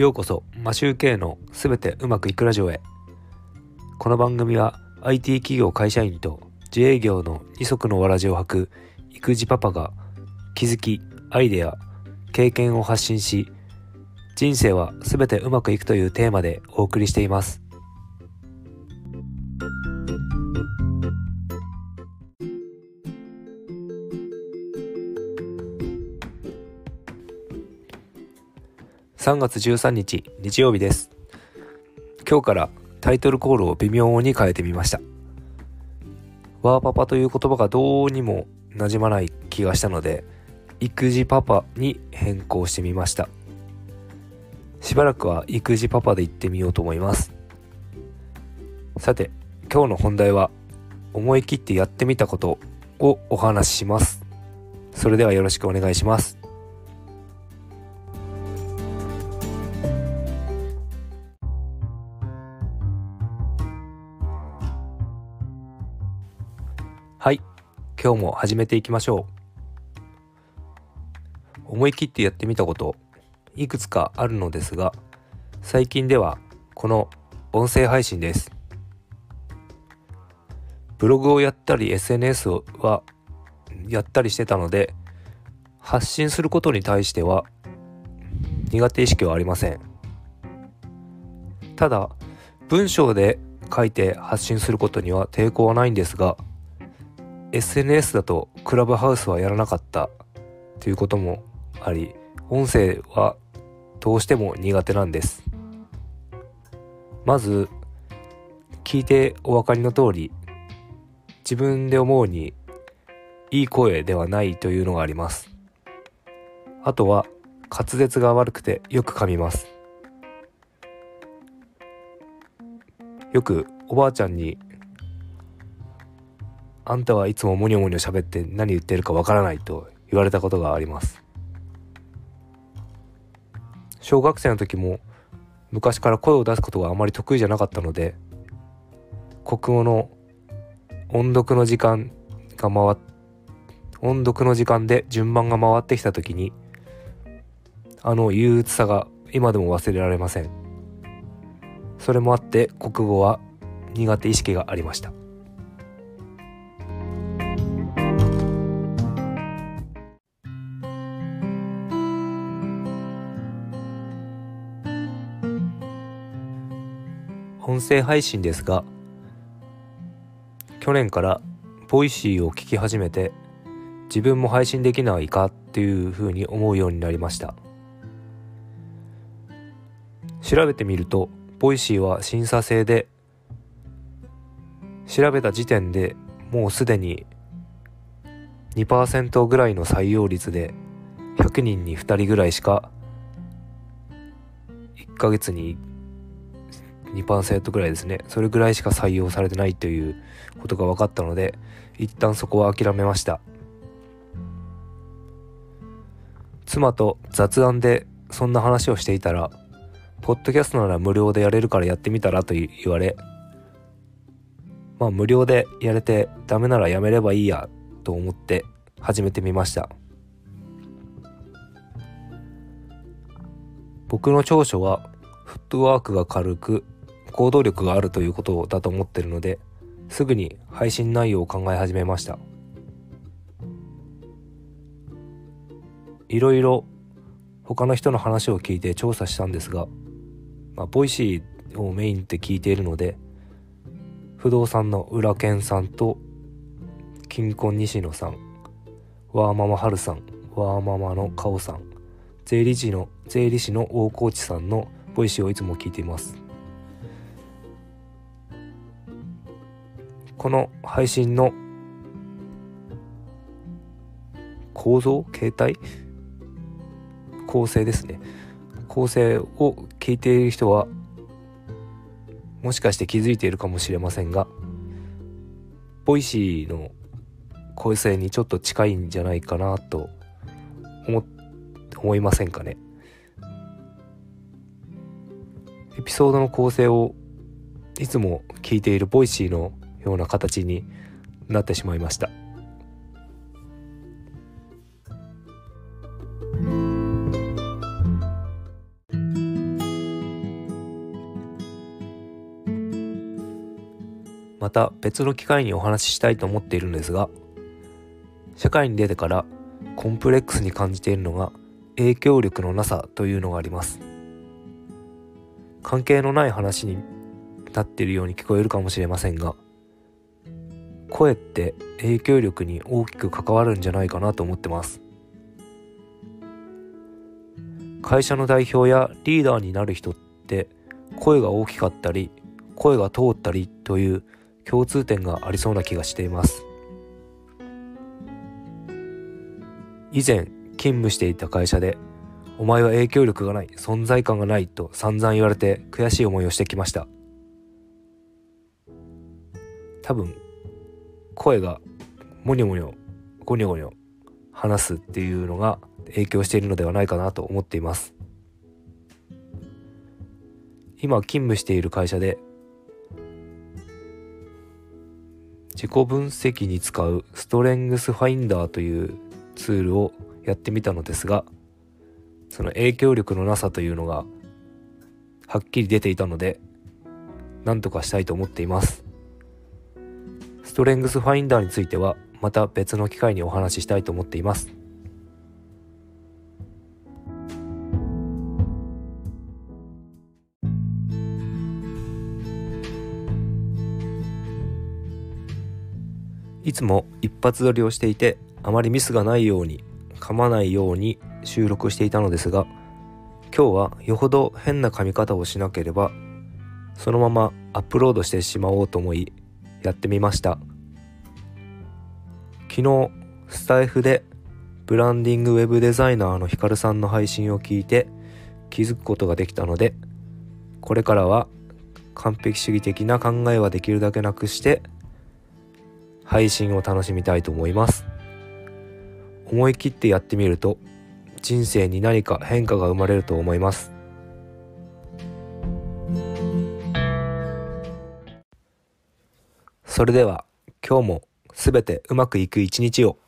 ようこそマシューケのすべてうまくいくラジオへ。この番組は IT 企業会社員と自営業の二足のわらじを履く育児パパが気づきアイデア経験を発信し人生はすべてうまくいくというテーマでお送りしています。3月13日日曜日です。今日からタイトルコールを微妙に変えてみました。ワーパパという言葉がどうにも馴染まない気がしたので育児パパに変更してみました。しばらくは育児パパで行ってみようと思います。さて今日の本題は思い切ってやってみたことをお話しします。それではよろしくお願いします。今日も始めていきましょう。思い切ってやってみたこといくつかあるのですが最近ではこの音声配信です。ブログをやったり SNS はやったりしてたので発信することに対しては苦手意識はありません。ただ文章で書いて発信することには抵抗はないんですが SNS だとクラブハウスはやらなかったということもあり音声はどうしても苦手なんです。まず聞いてお分かりの通り自分で思うにいい声ではないというのがあります。あとは滑舌が悪くてよく噛みます。よくおばあちゃんにあんたはいつもモニョモニョ喋って何言ってるかわからないと言われたことがあります。小学生の時も昔から声を出すことがあまり得意じゃなかったので国語の音読の時間が回っ音読の時間で順番が回ってきた時にあの憂鬱さが今でも忘れられません。それもあって国語は苦手意識がありました。音声配信ですが去年からボイシーを聞き始めて自分も配信できないかっていうふうに思うようになりました。調べてみるとボイシーは審査制で調べた時点でもうすでに2%ぐらいの採用率で100人に2人ぐらいしか1ヶ月に2%ぐらいですね。それぐらいしか採用されてないということが分かったので一旦そこは諦めました。妻と雑談でそんな話をしていたらポッドキャストなら無料でやれるからやってみたらと言われまあ無料でやれてダメならやめればいいやと思って始めてみました。僕の長所はフットワークが軽く行動力があるということだと思ってるのですぐに配信内容を考え始めました。いろいろ他の人の話を聞いて調査したんですが、まあ、ボイシーをメインで聞いているので不動産のウラケンさんとキンコン西野さんワーママハルさんワーママのカオさん税理士の税理士の大河内さんの Voicy をいつも聞いています。この配信の構造形態？構成ですね。構成を聞いている人はもしかして気づいているかもしれませんがVoicy の構成にちょっと近いんじゃないかなと思思いませんかね？エピソードの構成をいつも聞いている Voicy のような形になってしまいました。また別の機会にお話ししたいと思っているんですが社会に出てからコンプレックスに感じているのが影響力のなさというのがあります関係のない話になっているように聞こえるかもしれませんが声って影響力に大きく関わるんじゃないかなと思ってます。会社の代表やリーダーになる人って声が大きかったり声が通ったりという共通点がありそうな気がしています。以前勤務していた会社でお前は影響力がない存在感がないと散々言われて悔しい思いをしてきました。多分声がもにょもにょゴニョゴニョ話すっていうのが影響しているのではないかなと思っています。今勤務している会社で自己分析に使うストレングスファインダーというツールをやってみたのですがその影響力のなさというのがはっきり出ていたので何とかしたいと思っています。ストレングスファインダーについてはまた別の機会にお話ししたいと思っています。いつも一発撮りをしていてあまりミスがないように噛まないように収録していたのですが今日はよほど変な噛み方をしなければそのままアップロードしてしまおうと思いやってみました。昨日スタイフでブランディングウェブデザイナーのヒカルさんの配信を聞いて気づくことができたのでこれからは完璧主義的な考えはできるだけなくして配信を楽しみたいと思います。思い切ってやってみると人生に何か変化が生まれると思います。それでは今日も全てうまくいく一日を。